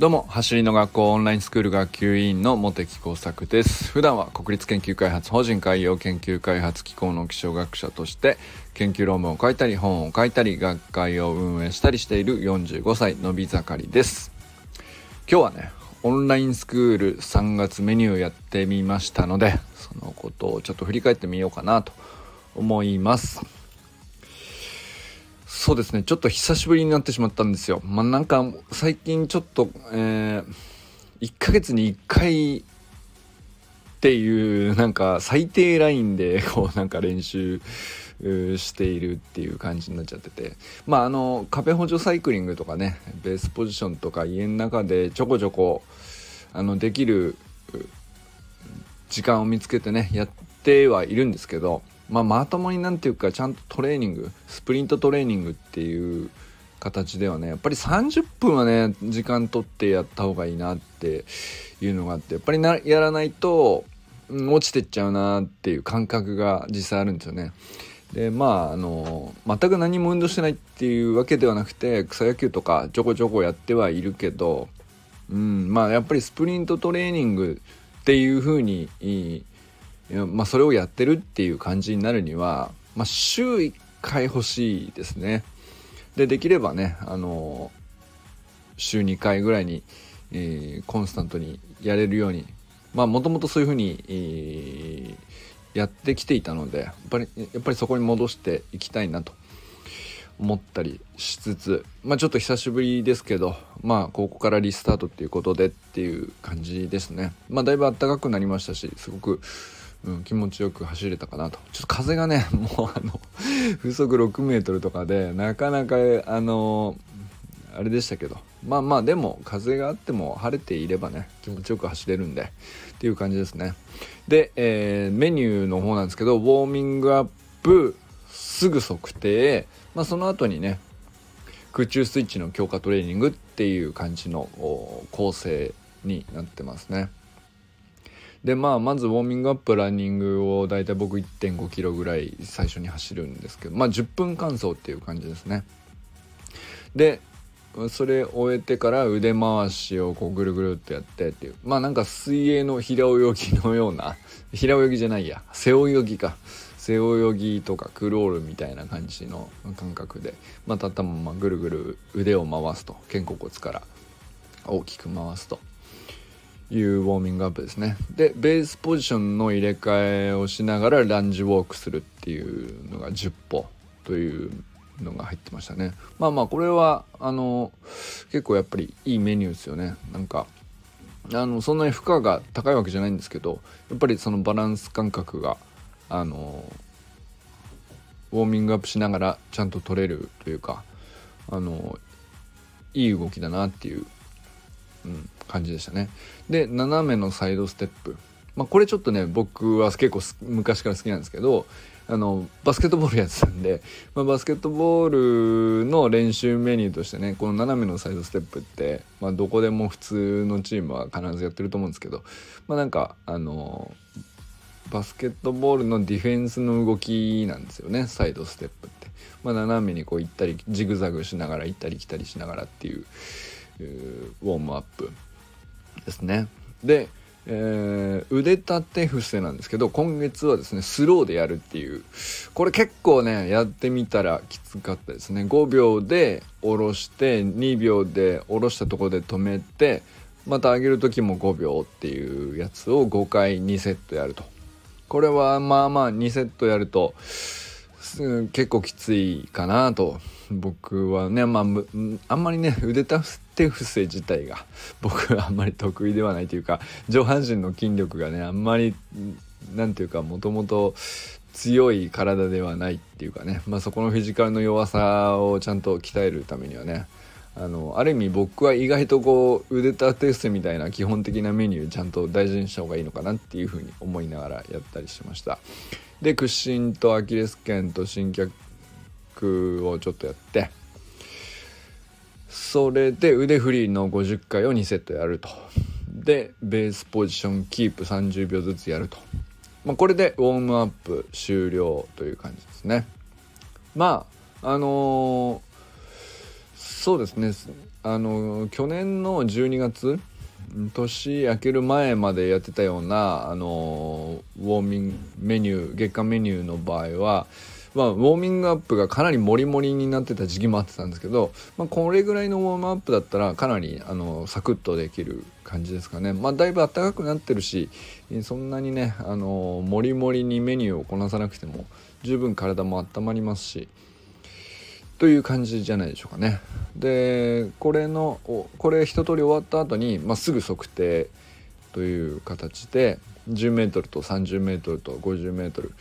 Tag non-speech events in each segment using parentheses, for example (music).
どうも走りの学校オンラインスクール学級委員の茂木耕作です。普段は国立研究開発法人海洋研究開発機構の気象学者として研究論文を書いたり本を書いたり学会を運営したりしている45歳のび盛りです。今日はねオンラインスクール3月メニューやってみましたのでそのことをちょっと振り返ってみようかなと思います。そうですね。ちょっと久しぶりになってしまったんですよ。まあなんか最近ちょっとえー、1ヶ月に1回っていうなんか最低ラインでこうなんか練習しているっていう感じになっちゃってて。まああの壁補助サイクリングとかねベースポジションとか家の中でちょこちょこあのできる時間を見つけてねやってはいるんですけど、まあ、まともになんていうかちゃんとトレーニングスプリントトレーニングっていう形ではねやっぱり30分はね時間取ってやった方がいいなっていうのがあってやっぱりなやらないと、落ちてっちゃうなっていう感覚が実際あるんですよね。でまああの全く何も運動してないっていうわけではなくて草野球とかちょこちょこやってはいるけど、うん、まあやっぱりスプリントトレーニングっていうふうに、まあ、それをやってるっていう感じになるには、まあ、週1回欲しいですね。でできればねあの週2回ぐらいに、えー、コンスタントにやれるようにまあもともとそういうふうに、えーやってきていたのでやっぱりやっぱりそこに戻していきたいなと思ったりしつつまあちょっと久しぶりですけどまあここからリスタートっていうことでっていう感じですねまあだいぶ暖かくなりましたしすごく、うん、気持ちよく走れたかなと。ちょっと風がね (laughs) もうあの風速6メートルとかでなかなかあのあれでしたけど。まあまあでも風があっても晴れていればね気持ちよく走れるんでっていう感じですね。で、えー、メニューの方なんですけどウォーミングアップすぐ測定、まあ、その後にね空中スイッチの強化トレーニングっていう感じの構成になってますね。でまあまずウォーミングアップランニングをだいたい僕1.5キロぐらい最初に走るんですけどまあ10分間走っていう感じですね。でそれ終えてから腕回しをこうぐるぐるっとやってっていうまあなんか水泳の平泳ぎのような (laughs) 平泳ぎじゃないや背泳ぎか。背泳ぎとかクロールみたいな感じの感覚でまた頭まぐるぐる腕を回すと肩甲骨から大きく回すと。いうウォーミングアップですね。でベースポジションの入れ替えをしながらランジウォークするっていうのが10歩というのが入ってましたね。まあまあこれはあの結構やっぱりいいメニューですよね。なんかあのそんなに負荷が高いわけじゃないんですけどやっぱりそのバランス感覚があのウォーミングアップしながらちゃんと取れるというかあのいい動きだなっていう、うん、感じでしたね。で斜めのサイドステップ。まあこれちょっとね僕は結構昔から好きなんですけどあのバスケットボールやってたんで、まあ、バスケットボールの練習メニューとしてねこの斜めのサイドステップって、まあ、どこでも普通のチームは必ずやってると思うんですけど、まあ、なんかあのバスケットボールのディフェンスの動きなんですよねサイドステップって。まあ、斜めにこう行ったりジグザグしながら行ったり来たりしながらっていう。ウォームアップですね。でえー、腕立て伏せなんですけど今月はですねスローでやるっていう。これ結構ねやってみたらきつかったですね。5秒で下ろして2秒で下ろしたとこで止めてまた上げる時も5秒っていうやつを5回2セットやると。これはまあまあ2セットやると結構きついかなと。僕はねまああんまりね腕立て伏せ自体が僕はあんまり得意ではないというか上半身の筋力がねあんまり何ていうかもともと強い体ではないっていうかね、まあ、そこのフィジカルの弱さをちゃんと鍛えるためにはねあのある意味僕は意外とこう腕立て伏せみたいな基本的なメニューちゃんと大事にした方がいいのかなっていうふうに思いながらやったりしました。で屈伸とアキレス腱と伸脚をちょっとやってそれで腕振りの50回を2セットやると。でベースポジションキープ30秒ずつやると、まあ、これでウォームアップ終了という感じですね。まああのー、そうですね。あのー、去年の12月年明ける前までやってたような、あのウォーミングメニュー月間メニューの場合は、まあ、ウォーミングアップがかなりモリモリになってた時期もあってたんですけど、まあ、これぐらいのウォームアップだったらかなりあのサクッとできる感じですかね、まあ、だいぶ暖かくなってるしそんなにねあのモリモリにメニューをこなさなくても十分体も温まりますしという感じじゃないでしょうかね。でこれのこれ一通り終わった後に、まあ、すぐ測定という形で 10m と 30m と 50m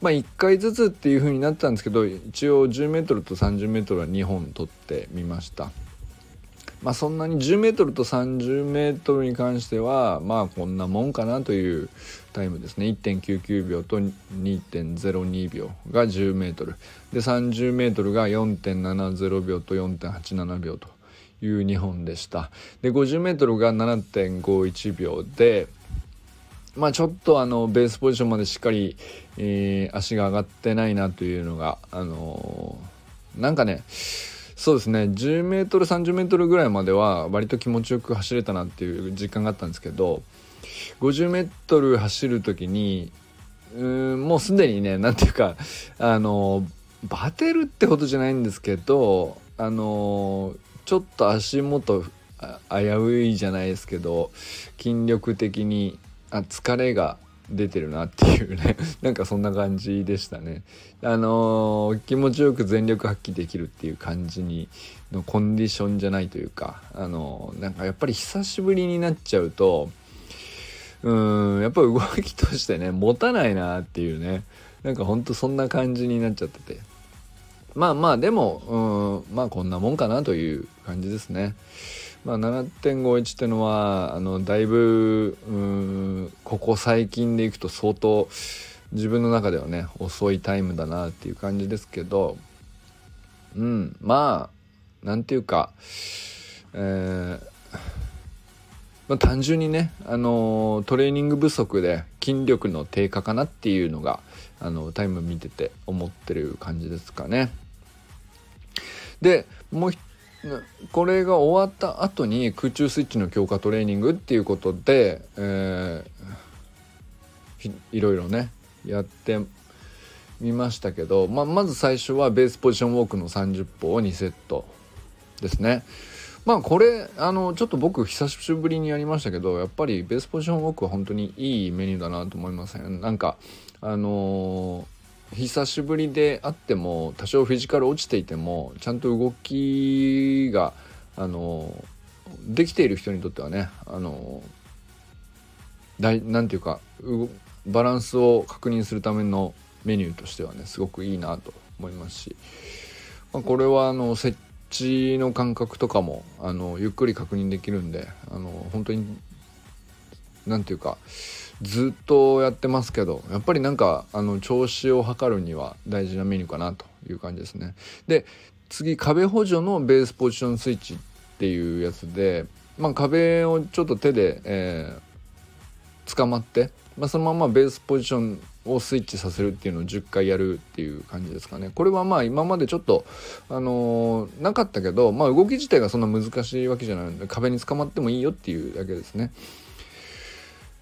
まあ1回ずつっていう風になったんですけど一応 10m と 30m は2本取ってみましたまあそんなに 10m と 30m に関してはまあこんなもんかなというタイムですね。1.99秒と2.02秒が 10m で 30m が4.70秒と4.87秒という2本でした。で 50m が7.51秒でまあちょっとあのベースポジションまでしっかり、えー、足が上がってないなというのがあのー、なんかねそうですね。10m30m ぐらいまでは割と気持ちよく走れたなっていう実感があったんですけど 50m 走る時にうんもうすでにね何ていうかあのバテるってほどじゃないんですけどあのちょっと足元危ういじゃないですけど筋力的にあ疲れが出てるなっていうね (laughs) なんかそんな感じでしたね。あのー、気持ちよく全力発揮できるっていう感じにのコンディションじゃないというかあのー、なんかやっぱり久しぶりになっちゃうとうんやっぱ動きとしてね持たないなっていうね。なんかほんとそんな感じになっちゃってて。まあまあでもうんまあこんなもんかなという感じですね。まあ、7.51ってのはあのだいぶここ最近でいくと相当自分の中ではね遅いタイムだなっていう感じですけど。うんまあなんていうか、えーまあ、単純にね、あのトレーニング不足で筋力の低下かなっていうのがあのタイム見てて思ってる感じですかね。でもうこれが終わった後に空中スイッチの強化トレーニングっていうことで、えー、いろいろねやってみましたけど、まあ、まず最初はベースポジションウォークの30歩を2セットですね。まあこれあのちょっと僕久しぶりにやりましたけどやっぱりベースポジションウォークは本当にいいメニューだなと思いません。なんかあの久しぶりであっても多少フィジカル落ちていてもちゃんと動きがあのできている人にとってはねあのなんていうかバランスを確認するためのメニューとしてはねすごくいいなと思いますし、まあ、これはあの設置の感覚とかもあのゆっくり確認できるんであの本当に何ていうかずっとやってますけどやっぱりなんかあの調子を測るには大事なメニューかなという感じですね。で次壁補助のベースポジションスイッチっていうやつで、まあ、壁をちょっと手で、えー、捕まって、まあ、そのままベースポジションをスイッチさせるっていうのを10回やるっていう感じですかね。これはまあ今までちょっと、あのー、なかったけど、まあ、動き自体がそんな難しいわけじゃないので壁に捕まってもいいよっていうだけですね。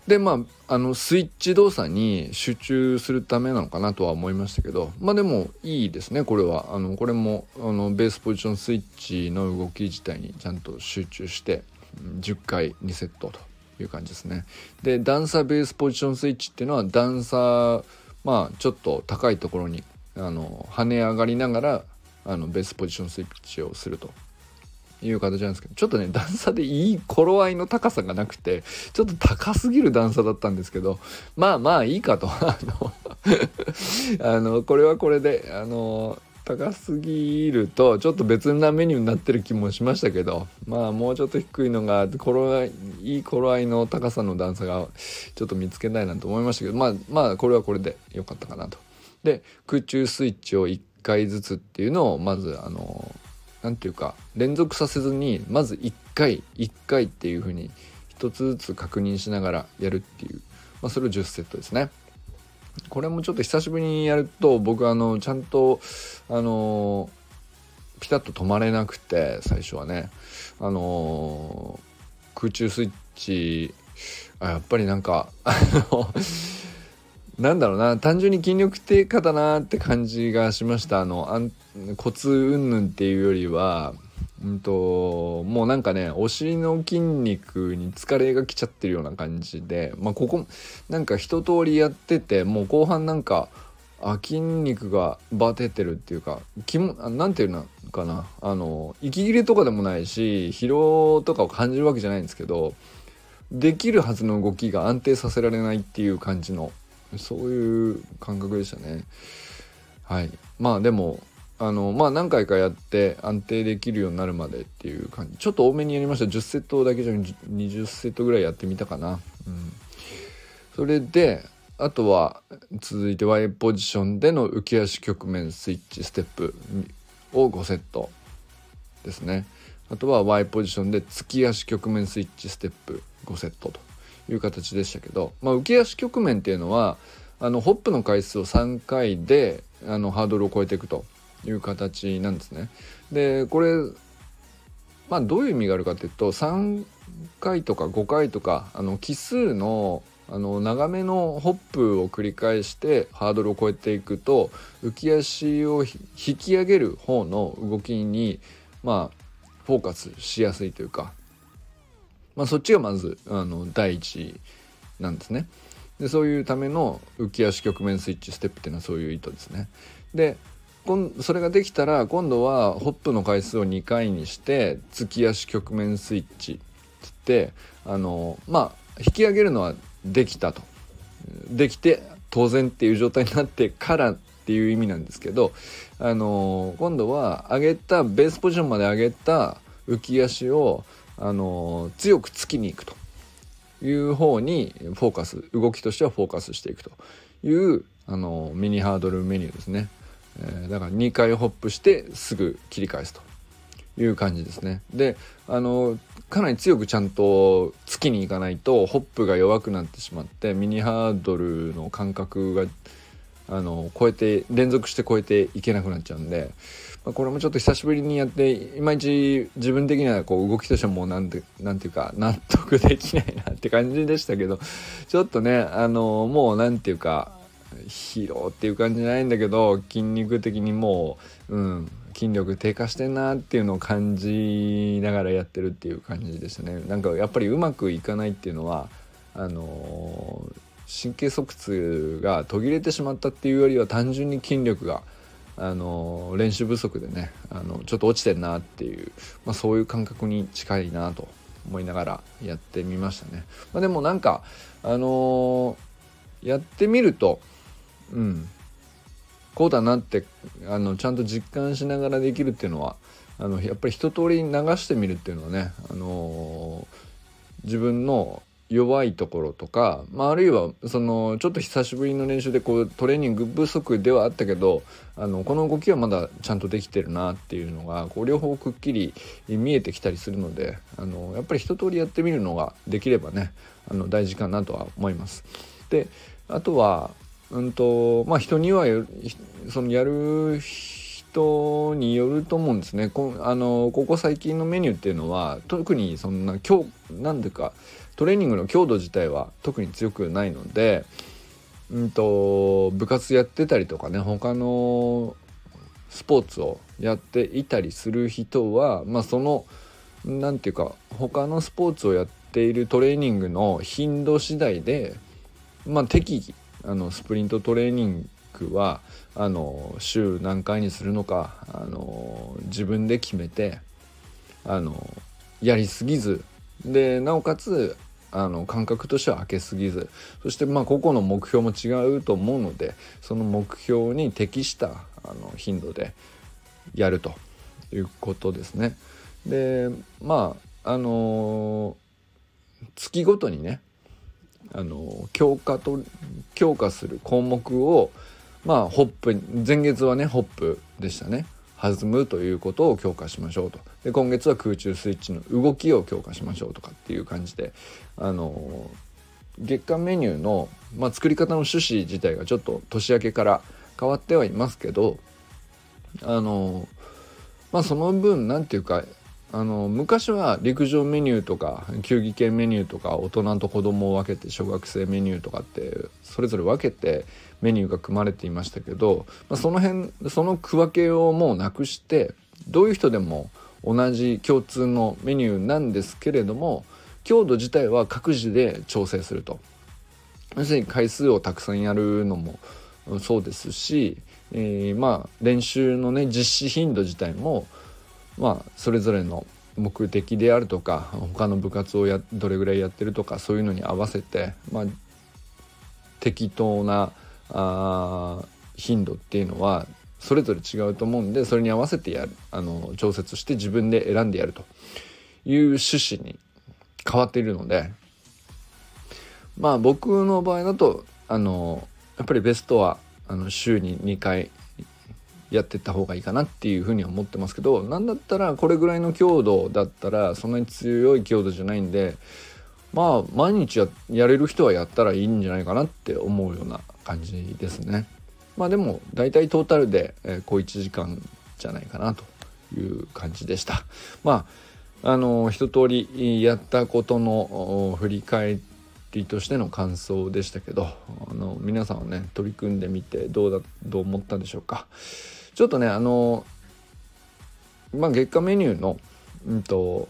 でまああのスイッチ動作に集中するためなのかなとは思いましたけどまあでもいいですねこれはあのこれもあのベースポジションスイッチの動き自体にちゃんと集中して10回2セットという感じですね。で段差ベースポジションスイッチっていうのは段差まあちょっと高いところにあの跳ね上がりながらあのベースポジションスイッチをすると。いう形なんですけどちょっとね段差でいい頃合いの高さがなくてちょっと高すぎる段差だったんですけどまあまあいいかと。あのあのこれはこれであの高すぎるとちょっと別なメニューになってる気もしましたけどまあもうちょっと低いのが頃合いいい頃合いの高さの段差がちょっと見つけたいなと思いましたけどまあまあこれはこれで良かったかなと。で空中スイッチを1回ずつっていうのをまずあの何て言うか連続させずにまず1回1回っていう風に1つずつ確認しながらやるっていう、まあ、それを10セットですね。これもちょっと久しぶりにやると僕あのちゃんとあのピタッと止まれなくて最初はね。あの空中スイッチあやっぱりなんかあのなんだろうな単純に筋力低下だなって感じがしました。あのあん骨云々っていうよりはうんともうなんかねお尻の筋肉に疲れが来ちゃってるような感じでまあここなんか一通りやっててもう後半なんかあ筋肉がバテてるっていうか気もなんていうのかなあの息切れとかでもないし疲労とかを感じるわけじゃないんですけどできるはずの動きが安定させられないっていう感じのそういう感覚でしたね。はい。まあでもあのまあ何回かやって安定できるようになるまでっていう感じ。ちょっと多めにやりました。10セットだけじゃなくて20セットぐらいやってみたかな。うん。それであとは続いて Y ポジションでの浮き足局面スイッチステップを5セットですね。あとは Y ポジションで突き足局面スイッチステップ5セットという形でしたけど、まあ、浮き足局面っていうのはあのホップの回数を3回であのハードルを超えていくと。いう形なんですね。でこれまあどういう意味があるかっていうと3回とか5回とかあの奇数のあの長めのホップを繰り返してハードルを超えていくと浮き足を引き上げる方の動きにまあフォーカスしやすいというかまあ、そっちがまずあの第一なんですね。でそういうための浮き足局面スイッチステップっていうのはそういう意図ですね。でそれができたら今度はホップの回数を2回にして突き足局面スイッチつってあのまあ引き上げるのはできたと。できて当然っていう状態になってからっていう意味なんですけどあの今度は上げたベースポジションまで上げた浮き足をあの強く突きに行くという方にフォーカス動きとしてはフォーカスしていくというあのミニハードルメニューですね、え、だから2回ホップしてすぐ切り返すという感じですね。であのかなり強くちゃんと突きに行かないとホップが弱くなってしまってミニハードルの感覚があの超えて連続して超えていけなくなっちゃうんでまあ、これもちょっと久しぶりにやっていまいち自分的にはこう動きとしてもうなんてなんていうか納得できないなって感じでしたけどちょっとねあのもうなんていうか疲労っていう感じじゃないんだけど筋肉的にもう、うん、筋力低下してんなっていうのを感じながらやってるっていう感じでしたねなんかやっぱりうまくいかないっていうのはあの神経側痛が途切れてしまったっていうよりは単純に筋力があの練習不足でねあのちょっと落ちてんなっていう、まあ、そういう感覚に近いなと思いながらやってみましたね。まあ、でもなんかあのー、やってみるとうんこうだなってあのちゃんと実感しながらできるっていうのはあのやっぱり一通り流してみるっていうのはね、あのー、自分の弱いところとか、まあ、あるいはそのちょっと久しぶりの練習でこうトレーニング不足ではあったけどあのこの動きはまだちゃんとできてるなっていうのがこう両方くっきり見えてきたりするのであのやっぱり一通りやってみるのができればねあの大事かなとは思います。であとは、うんとまあ、人にはそのやる人によると思うんですね。こあのここ最近のメニューっていうのは特にそんな今日何でかトレーニングの強度自体は特に強くないので、うんと、部活やってたりとかね他のスポーツをやっていたりする人は、まあ、その何て言うか他のスポーツをやっているトレーニングの頻度次第で、まあ、適宜あのスプリントトレーニングはあの週何回にするのかあの自分で決めてあのやりすぎずでなおかつあの感覚としては開けすぎずそしてまあ個々の目標も違うと思うのでその目標に適したあの頻度でやるということですね。でまああの月ごとにねあの強化と強化する項目をまあホップ前月はねホップでしたね。弾むということを強化しましょうと。で今月は空中スイッチの動きを強化しましょうとかっていう感じであの月間メニューの、まあ、作り方の趣旨自体がちょっと年明けから変わってはいますけどあのまあその分何て言うかあの昔は陸上メニューとか球技系メニューとか大人と子供を分けて小学生メニューとかってそれぞれ分けてメニューが組まれていましたけど、まあ、その辺その区分けをもうなくしてどういう人でも同じ共通のメニューなんですけれども強度自体は各自で調整すると。要するに回数をたくさんやるのもそうですし、えー、まあ練習のね実施頻度自体もまあそれぞれの目的であるとか他の部活をやどれぐらいやってるとかそういうのに合わせて、まあ、適当なあ頻度っていうのはそれぞれ違うと思うんでそれに合わせてやるあの調節して自分で選んでやるという趣旨に変わっているのでまあ僕の場合だとあのやっぱりベストはあの週に2回やってった方がいいかなっていうふうには思ってますけど何だったらこれぐらいの強度だったらそんなに強い強度じゃないんでまあ毎日ややれる人はやったらいいんじゃないかなって思うような感じですね。まあでも大体トータルで、え、小1時間じゃないかなという感じでした。まああの一通りやったことの振り返りとしての感想でしたけどあの皆さんはね取り組んでみてどうだどう思ったでしょうか。ちょっとねあのまあ月間メニューのうんと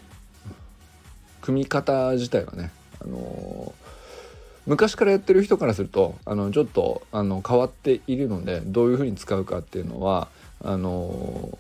組み方自体はねあの昔からやってる人からするとあのちょっとあの変わっているのでどういうふうに使うかっていうのはあの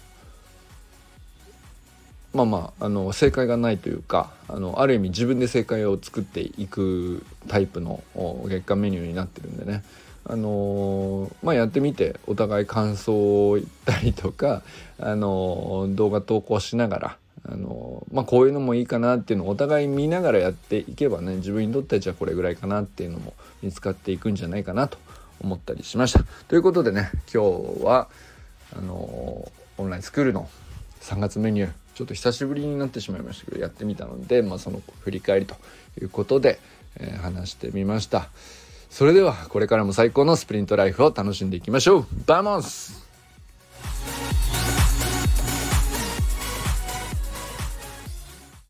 まあまああの正解がないというかあのある意味自分で正解を作っていくタイプの月間メニューになってるんでね。あのー、まあ、やってみてお互い感想を言ったりとか、(laughs) あのー、動画投稿しながら、あのー、まあ、こういうのもいいかなっていうのをお互い見ながらやっていけばね自分にとってはじゃあこれぐらいかなっていうのも見つかっていくんじゃないかなと思ったりしました。ということでね今日はあのオンラインスクールの3月メニューちょっと久しぶりになってしまいましたけどやってみたので、まあ、その振り返りということで、え話してみました。それではこれからも最高のスプリントライフを楽しんでいきましょう。バモンス。